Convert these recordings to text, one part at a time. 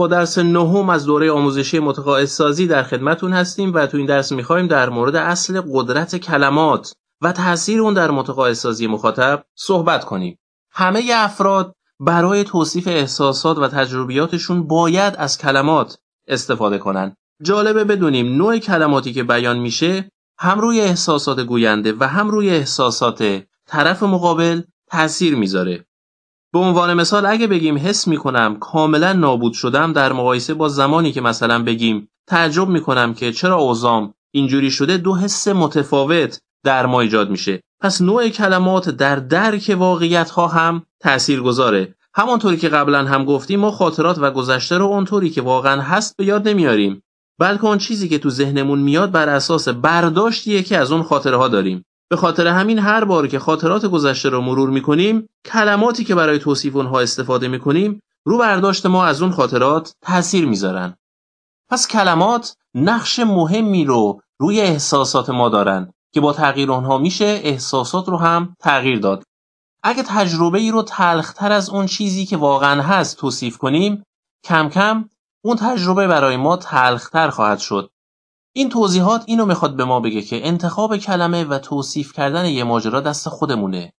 با درس نهم از دوره آموزشی متقاعدسازی در خدمتون هستیم و تو این درس می‌خوایم در مورد اصل قدرت کلمات و تاثیر اون در متقاعدسازی مخاطب صحبت کنیم. همه افراد برای توصیف احساسات و تجربیاتشون باید از کلمات استفاده کنن. جالبه بدونیم نوع کلماتی که بیان میشه هم روی احساسات گوینده و هم روی احساسات طرف مقابل تاثیر می‌ذاره. به عنوان مثال اگه بگیم حس می‌کنم کاملا نابود شدم در مقایسه با زمانی که مثلا بگیم تعجب می‌کنم که چرا اوزام اینجوری شده دو حس متفاوت در ما ایجاد میشه. پس نوع کلمات در درک واقعیت ها هم تأثیر گذاره همانطوری که قبلا هم گفتیم ما خاطرات و گذشته رو اونطوری که واقعا هست به یاد نمیاریم. بلکه اون چیزی که تو ذهنمون میاد بر اساس برداشتیه که از اون خاطره ها داریم. به خاطر همین هر بار که خاطرات گذشته رو مرور می‌کنیم کلماتی که برای توصیف اونها استفاده می‌کنیم رو برداشت ما از اون خاطرات تاثیر می‌ذارن. پس کلمات نقش مهمی رو روی احساسات ما دارن که با تغییر آنها میشه احساسات رو هم تغییر داد. اگه تجربه ای رو تلختر از اون چیزی که واقعا هست توصیف کنیم کم کم اون تجربه برای ما تلختر خواهد شد. این توضیحات اینو می‌خواد به ما بگه که انتخاب کلمه و توصیف کردن یه ماجرا دست خودمونه.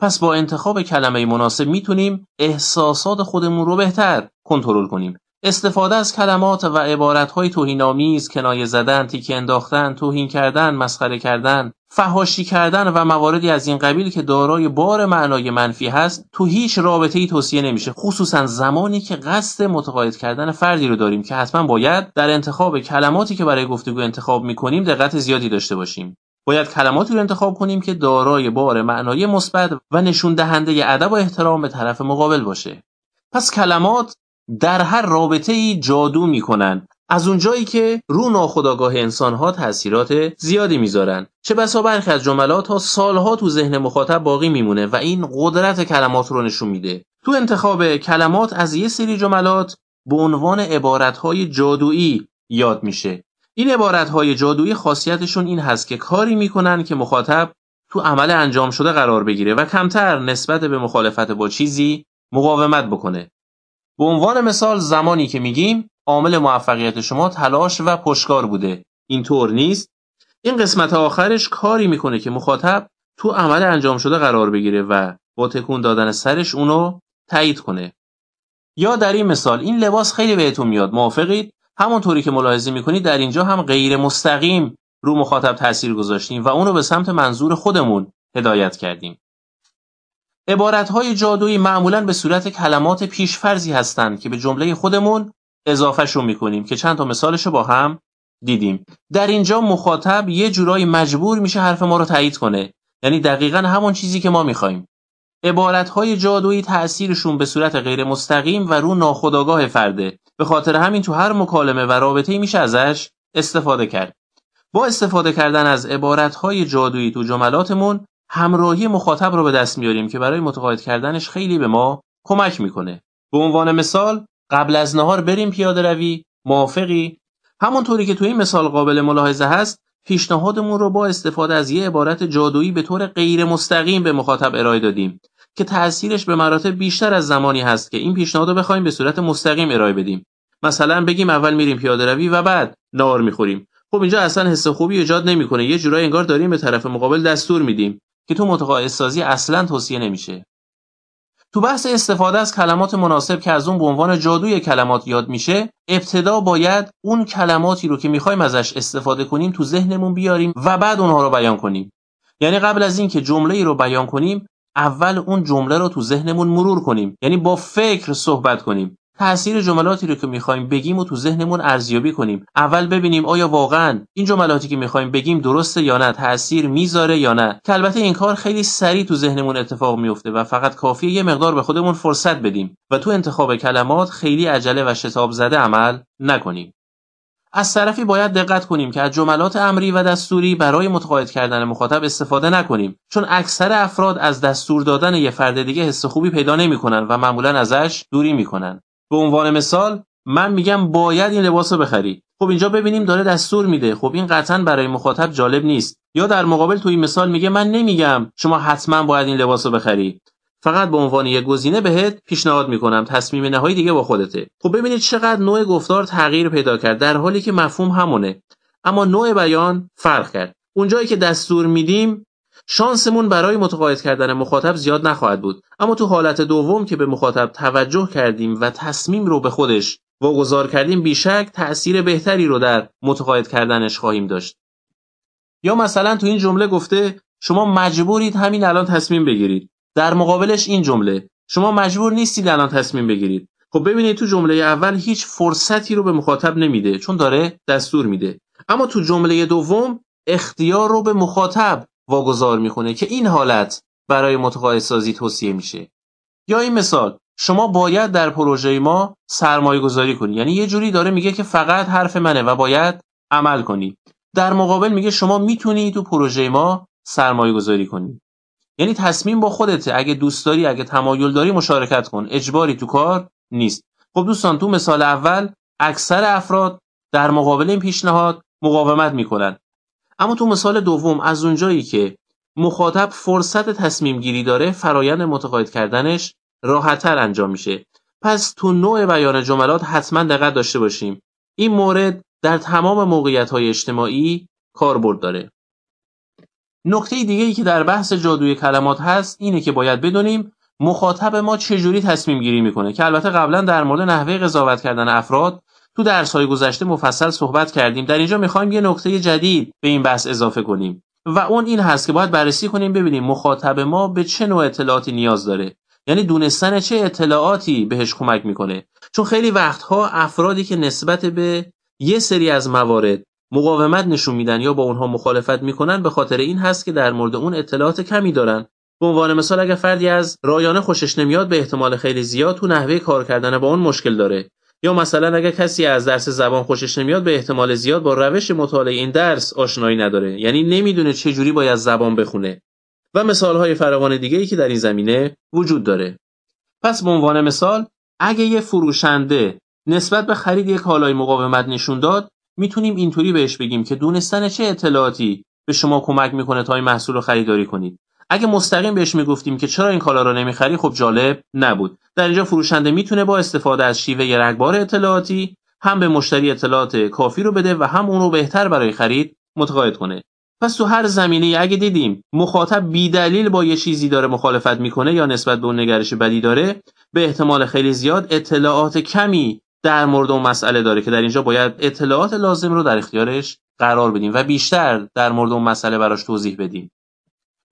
پس با انتخاب کلمه مناسب می‌تونیم احساسات خودمون رو بهتر کنترل کنیم. استفاده از کلمات و عبارتهای توهینآمیز کنایه زدن تیکه انداختن توهین کردن مسخره کردن فهاشی کردن و مواردی از این قبیل که دارای بار معنای منفی هست تو هیچ رابطه ای توصیه نمیشه. خصوصا زمانی که قصد متقاعد کردن فردی رو داریم که حتما باید در انتخاب کلماتی که برای گفتگو انتخاب می‌کنیم دقت زیادی داشته باشیم. باید کلماتی رو انتخاب کنیم که دارای بار معنای مثبت و نشون دهنده ادب و احترام به طرف مقابل باشه. پس کلمات در هر رابطه ای جادو می‌کنن از اونجایی که رو ناخودآگاه انسانها تاثیرات زیادی می‌ذارن. چه بسا برخی از جملات ها سالها تو ذهن مخاطب باقی میمونه و این قدرت کلمات رو نشون میده. تو انتخاب کلمات از یه سری جملات به عنوان عبارتهای جادویی یاد میشه. این عبارتهای جادویی خاصیتشون این هست که کاری می‌کنن که مخاطب تو عمل انجام شده قرار بگیره و کمتر نسبت به مخالفت با چیزی مقاومت بکنه. به عنوان مثال زمانی که میگیم عامل موفقیت شما تلاش و پشکار بوده. اینطور نیست. این قسمت آخرش کاری می‌کنه که مخاطب تو عمل انجام شده قرار بگیره و با تکون دادن سرش اونو تایید کنه. یا در این مثال این لباس خیلی بهتون میاد. موافقید؟ همونطوری که ملاحظه می‌کنید در اینجا هم غیر مستقیم رو مخاطب تاثیر گذاشتیم و اونو به سمت منظور خودمون هدایت کردیم. عبارتهای جادویی معمولا به صورت کلمات پیشفرزی هستند که به جمله خودمون اضافهشون می‌کنیم که چند تا مثالش با هم دیدیم. در اینجا مخاطب یه جورایی مجبور میشه حرف ما رو تایید کنه. یعنی دقیقا همون چیزی که ما می‌خوایم. عبارتهای جادویی تأثیرشون به صورت غیر مستقیم و رو ناخودآگاه فرده. به خاطر همین تو هر مکالمه و رابطه میشه ازش استفاده کرد. با استفاده کردن از عبارتهای جادویی تو جملاتمون همراهی مخاطب رو به دست میاریم که برای متقاعد کردنش خیلی به ما کمک می‌کنه. به عنوان مثال قبل از نهار بریم پیاده روی موافقی؟ همونطوری که تو این مثال قابل ملاحظه هست پیشنهادمون رو با استفاده از یه عبارت جادویی به طور غیر مستقیم به مخاطب ارائه دادیم که تأثیرش به مراتب بیشتر از زمانی هست که این پیشنهاد رو بخوایم به صورت مستقیم ارائه بدیم. مثلا بگیم اول میریم پیاده روی و بعد نهار می‌خوریم. خب اینجا اصلا حس خوبی ایجاد نمی‌کنه. یه جورایی انگار داریم به طرف مقابل دستور میدیم. که تو متقاعدسازی اصلا توصیه نمیشه. تو بحث استفاده از کلمات مناسب که از اون به عنوان جادوی کلمات یاد میشه ابتدا باید اون کلماتی رو که می‌خوایم ازش استفاده کنیم تو ذهنمون بیاریم و بعد اونها رو بیان کنیم. یعنی قبل از اینکه جمله ای رو بیان کنیم اول اون جمله رو تو ذهنمون مرور کنیم. یعنی با فکر صحبت کنیم. تاثیر جملاتی رو که می‌خوایم بگیم و تو ذهنمون ارزیابی کنیم. اول ببینیم آیا واقعا این جملاتی که می‌خوایم بگیم درسته یا نه تاثیر می‌ذاره یا نه. که البته این کار خیلی سریع تو ذهنمون اتفاق میفته و فقط کافیه یه مقدار به خودمون فرصت بدیم و تو انتخاب کلمات خیلی عجله و شتاب زده عمل نکنیم. از طرفی باید دقت کنیم که از جملات امری و دستوری برای متقاعد کردن مخاطب استفاده نکنیم. چون اکثر افراد از دستور دادن یه فرد دیگه حس خوبی پیدا نمی‌کنن و معمولا ازش دوری می‌کنن. به عنوان مثال من میگم باید این لباس رو بخری. خب اینجا ببینیم داره دستور میده. خب این قطعا برای مخاطب جالب نیست. یا در مقابل توی مثال میگه من نمیگم شما حتما باید این لباس رو بخری. فقط به عنوان یک گزینه بهت پیشنهاد می‌کنم. تصمیم نهایی دیگه با خودته. خب ببینید چقدر نوع گفتار تغییر پیدا کرد. در حالی که مفهوم همونه. اما نوع بیان فرق کرد. اونجایی که دستور میدیم شانسمون برای متقاعد کردن مخاطب زیاد نخواهد بود. اما تو حالت دوم که به مخاطب توجه کردیم و تصمیم رو به خودش واگذار کردیم بیشک تأثیر بهتری رو در متقاعد کردنش خواهیم داشت. یا مثلا تو این جمله گفته شما مجبورید همین الان تصمیم بگیرید. در مقابلش این جمله شما مجبور نیستید الان تصمیم بگیرید. خب ببینید تو جمله اول هیچ فرصتی رو به مخاطب نمیده چون داره دستور میده. اما تو جمله دوم اختیار رو به مخاطب واگذار می‌کنه که این حالت برای متقاعد سازی توصیه میشه. یا این مثال شما باید در پروژه ما سرمایه گذاری کنی. یعنی یه جوری داره میگه که فقط حرف منه و باید عمل کنی. در مقابل میگه شما می‌تونی تو پروژه ما سرمایه گذاری کنی. یعنی تصمیم با خودته اگه دوست داری اگه تمایل داری مشارکت کن. اجباری تو کار نیست. خب دوستان تو مثال اول اکثر افراد در مقابل این پیشنهاد مقاومت می‌کنن. اما تو مثال دوم از اونجایی که مخاطب فرصت تصمیم گیری داره فرایند متقاعد کردنش راحتتر انجام میشه. پس تو نوع بیان جملات حتما دقت داشته باشیم. این مورد در تمام موقعیت های اجتماعی کاربرد داره. نکته دیگه ای که در بحث جادوی کلمات هست اینه که باید بدونیم مخاطب ما چجوری تصمیم گیری می‌کنه که البته قبلا در مورد نحوه قضاوت کردن افراد تو درس های گذشته مفصل صحبت کردیم. در اینجا می‌خوایم یه نکته جدید به این بحث اضافه کنیم. و اون این هست که باید بررسی کنیم ببینیم مخاطب ما به چه نوع اطلاعاتی نیاز داره. یعنی دونستن چه اطلاعاتی بهش کمک می‌کنه. چون خیلی وقتها افرادی که نسبت به یه سری از موارد مقاومت نشون میدن یا با اونها مخالفت می‌کنن به خاطر این هست که در مورد اون اطلاعات کمی دارن. به عنوان مثال اگر فردی از رایانه خوشش نمیاد به احتمال خیلی زیاد تو نحوه کار کردن با اون مشکل داره. یا مثلا اگر کسی از درس زبان خوشش نمیاد به احتمال زیاد با روش مطالعه این درس آشنایی نداره. یعنی نمی‌دونه چه جوری باید زبان بخونه. و مثالهای فراوان دیگه ای که در این زمینه وجود داره. پس به عنوان مثال اگه یه فروشنده نسبت به خرید یک کالای مقاومت نشون داد می‌تونیم اینطوری بهش بگیم که دونستن چه اطلاعاتی به شما کمک می‌کنه تا این محصول رو خریداری کنید. اگه مستقیم بهش می‌گفتیم که چرا این کالا رو نمی‌خری خب جالب نبود. در اینجا فروشنده می‌تونه با استفاده از شیوه رگبار اطلاعاتی هم به مشتری اطلاعات کافی رو بده و هم اون رو بهتر برای خرید متقاعد کنه. پس تو هر زمینه اگه دیدیم مخاطب بیدلیل با یه چیزی داره مخالفت می‌کنه یا نسبت به اون نگرش بدی داره به احتمال خیلی زیاد اطلاعات کمی در مورد اون مسئله داره که در اینجا باید اطلاعات لازم رو در اختیارش قرار بدیم و بیشتر در مورد اون مسئله براش توضیح بدیم.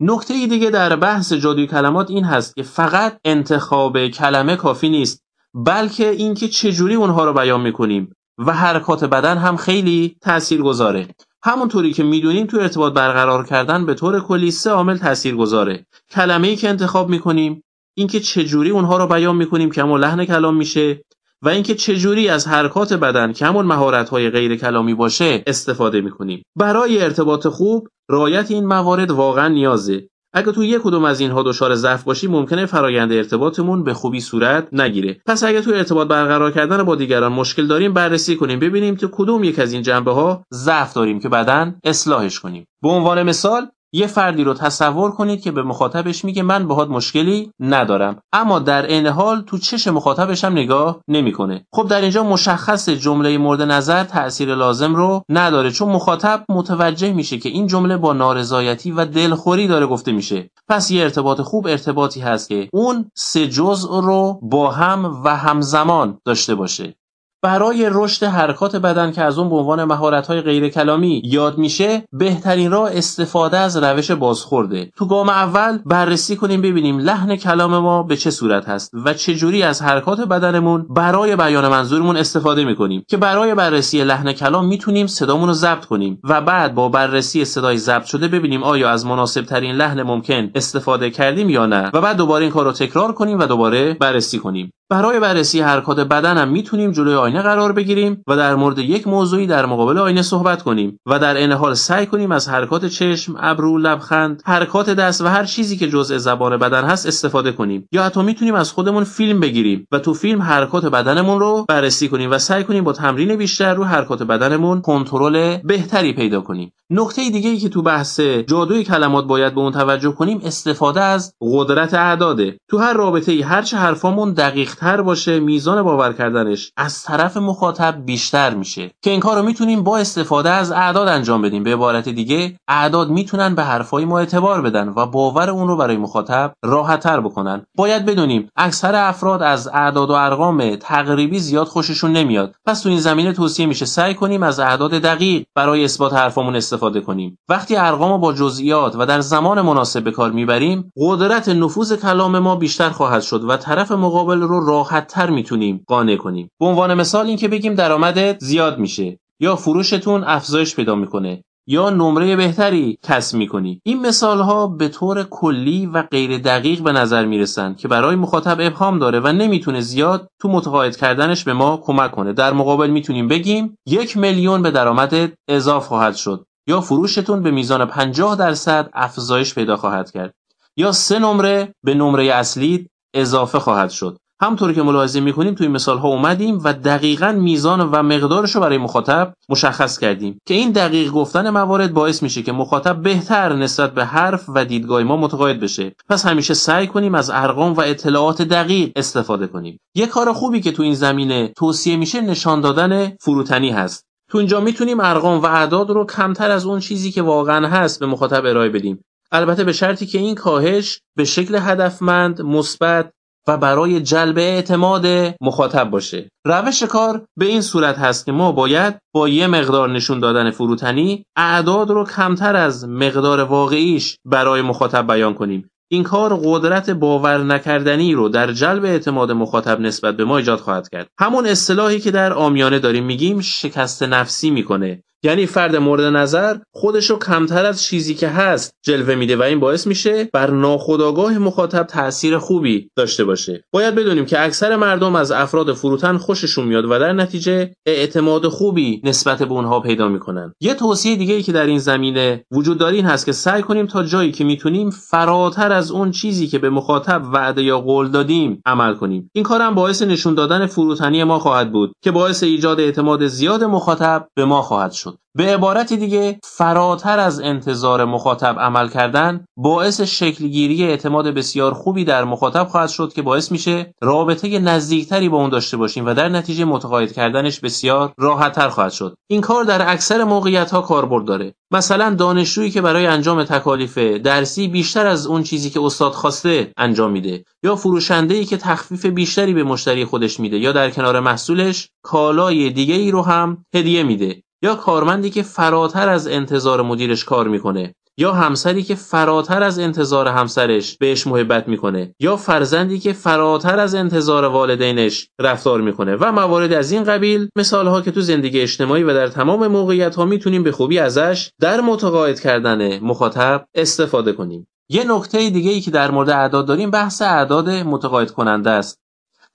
نکته دیگه در بحث جادوی کلمات این هست که فقط انتخاب کلمه کافی نیست بلکه اینکه چجوری اونها رو بیان می‌کنیم و حرکات بدن هم خیلی تأثیر گذاره همونطوری که می‌دونیم تو ارتباط برقرار کردن به طور کلی سه عامل تأثیر گذاره کلمه ای که انتخاب می‌کنیم اینکه چجوری اونها رو بیان می‌کنیم که همون لحن کلام میشه. و اینکه چجوری از حرکات بدن که همون مهارت‌های غیر کلامی باشه استفاده می‌کنیم. برای ارتباط خوب رعایت این موارد واقعا نیازه. اگه تو یک کدوم از اینها دچار ضعف باشی ممکنه فرایند ارتباطمون به خوبی صورت نگیره. پس اگه تو ارتباط برقرار کردن با دیگران مشکل داریم بررسی کنیم ببینیم تو کدوم یک از این جنبه ها ضعف داریم که بعدا اصلاحش کنیم. به عنوان مثال یه فردی رو تصور کنید که به مخاطبش میگه من باهات مشکلی ندارم. اما در عین حال تو چش مخاطبش هم نگاه نمی‌کنه. خب در اینجا مشخص جمله مورد نظر تاثیر لازم رو نداره چون مخاطب متوجه میشه که این جمله با نارضایتی و دلخوری داره گفته میشه. پس یه ارتباط خوب ارتباطی هست که اون سه جزء رو با هم و همزمان داشته باشه. برای رشد حرکات بدن که از اون به عنوان مهارت‌های غیر کلامی یاد میشه بهترین راه استفاده از روش بازخورده. تو گام اول بررسی کنیم ببینیم لحن کلام ما به چه صورت هست و چه جوری از حرکات بدنمون برای بیان منظورمون استفاده می‌کنیم. که برای بررسی لحن کلام می‌تونیم صدامون رو ضبط کنیم و بعد با بررسی صدای ضبط شده ببینیم آیا از مناسب ترین لحن ممکن استفاده کردیم یا نه. و بعد دوباره این کار تکرار کنیم و دوباره بررسی کنیم. برای بررسی حرکات بدن هم می‌تونیم جلوی آینه قرار بگیریم و در مورد یک موضوعی در مقابل آینه صحبت کنیم و در این حال سعی کنیم از حرکات چشم، ابرو، لبخند، حرکات دست و هر چیزی که جزء زبان بدن هست استفاده کنیم. یا حتی می‌تونیم از خودمون فیلم بگیریم و تو فیلم حرکات بدنمون رو بررسی کنیم و سعی کنیم با تمرین بیشتر رو حرکات بدنمون کنترل بهتری پیدا کنیم. نکته دیگه ای که تو بحث جادوی کلمات باید به اون توجه کنیم استفاده از قدرت اعداده. تو هر رابطه ای هرچه حرفامون دقیق تر باشه میزان باور کردنش از طرف مخاطب بیشتر میشه. که این کار رو می‌تونیم با استفاده از اعداد انجام بدیم. به عبارت دیگه اعداد می‌تونن به حرفای ما اعتبار بدن و باور اون رو برای مخاطب راحت تر بکنن. باید بدونیم اکثر افراد از اعداد و ارقام تقریبی زیاد خوششون نمیاد. پس تو این زمینه توصیه میشه سعی کنیم از اعداد دقیق برای اثبات حرفمون استفاده کنیم. وقتی ارقام با جزئیات و در زمان مناسب به کار می‌بریم قدرت نفوذ کلام ما بیشتر خواهد شد و طرف مقابل رو راحت تر می‌تونیم قانع کنیم. به عنوان مثال اینکه بگیم درآمدت زیاد میشه یا فروشتون افزایش پیدا می‌کنه یا نمره بهتری کسب می‌کنی. این مثال ها به طور کلی و غیر دقیق به نظر می‌رسن که برای مخاطب ابهام داره و نمی‌تونه زیاد تو متقاعد کردنش به ما کمک کنه. در مقابل می‌تونیم بگیم یک میلیون به درآمدت اضاف خواهد شد یا فروشتون به میزان 50 درصد افزایش پیدا خواهد کرد یا سه نمره به نمره اصلی اضافه خواهد شد. همطوری که ملاحظه می‌کنیم توی مثال ها اومدیم و دقیقا میزان و مقدارش رو برای مخاطب مشخص کردیم که این دقیق گفتن موارد باعث میشه که مخاطب بهتر نسبت به حرف و دیدگاه ما متقاعد بشه. پس همیشه سعی کنیم از ارقام و اطلاعات دقیق استفاده کنیم. یه کار خوبی که تو این زمینه توصیه میشه نشان دادن فروتنی هست. تو اینجا می‌تونیم ارقام و اعداد رو کمتر از اون چیزی که واقعا هست به مخاطب ارائه بدیم. البته به شرطی که این کاهش به شکل هدفمند مثبت و برای جلب اعتماد مخاطب باشه. روش کار به این صورت هست که ما باید با یه مقدار نشون دادن فروتنی اعداد رو کمتر از مقدار واقعیش برای مخاطب بیان کنیم. این کار قدرت باور نکردنی رو در جلب اعتماد مخاطب نسبت به ما ایجاد خواهد کرد. همون اصطلاحی که در آمیانه داریم میگیم شکست نفسی می‌کنه. یعنی فرد مورد نظر خودش رو کمتر از چیزی که هست جلوه میده و این باعث میشه بر ناخودآگاه مخاطب تاثیر خوبی داشته باشه. باید بدونیم که اکثر مردم از افراد فروتن خوششون میاد و در نتیجه اعتماد خوبی نسبت به اونها پیدا می‌کنن. یه توصیه دیگه ای که در این زمینه وجود داره این هست که سعی کنیم تا جایی که می‌تونیم فراتر از اون چیزی که به مخاطب وعده یا قول دادیم عمل کنیم. این کارم باعث نشون دادن فروتنی ما خواهد بود که باعث ایجاد اعتماد زیاد مخاطب به ما خواهد شد. به عبارت دیگه فراتر از انتظار مخاطب عمل کردن باعث شکلگیری اعتماد بسیار خوبی در مخاطب خواهد شد که باعث میشه رابطه نزدیکتری با اون داشته باشیم و در نتیجه متقاعد کردنش بسیار راحتتر خواهد شد. این کار در اکثر موقعیت ها کاربرد داره. مثلا دانشجویی که برای انجام تکالیف درسی بیشتر از اون چیزی که استاد خواسته انجام میده یا فروشنده که تخفیف بیشتری به مشتری خودش میده یا در کنار محصولش کالای دیگه ای رو هم هدیه میده. یا کارمندی که فراتر از انتظار مدیرش کار می‌کنه یا همسری که فراتر از انتظار همسرش بهش محبت می‌کنه یا فرزندی که فراتر از انتظار والدینش رفتار می‌کنه و موارد از این قبیل مثال ها که تو زندگی اجتماعی و در تمام موقعیت ها می‌تونیم به خوبی ازش در متقاعد کردن مخاطب استفاده کنیم. یه نکته دیگه ای که در مورد اعداد داریم بحث اعداد متقاعد کننده است.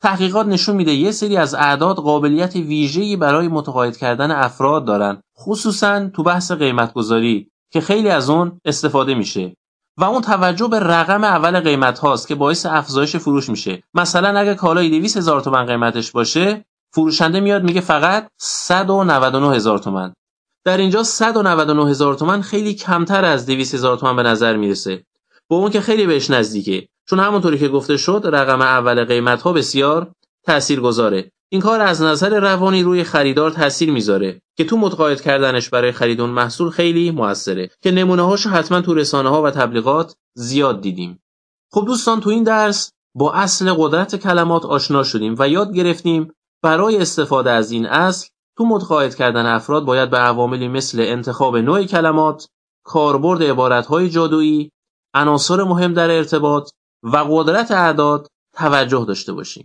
تحقیقات نشون میده یه سری از اعداد قابلیت ویژه‌ای برای متقاعد کردن افراد دارن خصوصا تو بحث قیمت گذاری که خیلی از اون استفاده میشه. و اون توجه به رقم اول قیمت هاست که باعث افزایش فروش میشه. مثلا اگه کالای 200 هزار تومن قیمتش باشه فروشنده میاد میگه فقط 199 هزار تومن. در اینجا 199 هزار تومن خیلی کمتر از 200 هزار تومن به نظر می‌رسه. با اون که خیلی بهش نزدیکه. چون همونطوری که گفته شد رقم اول قیمت ها بسیار تأثیر گذاره این کار از نظر روانی روی خریدار تاثیر می‌ذاره که تو متقاعد کردنش برای خرید اون محصول خیلی موثره که نمونه هاشو حتما تو رسانه ها و تبلیغات زیاد دیدیم. خب دوستان تو این درس با اصل قدرت کلمات آشنا شدیم و یاد گرفتیم برای استفاده از این اصل تو متقاعد کردن افراد باید به عواملی مثل انتخاب نوع کلمات، کاربرد عبارتهای جادویی، عناصر مهم در ارتباط و قدرت اعداد توجه داشته باشیم.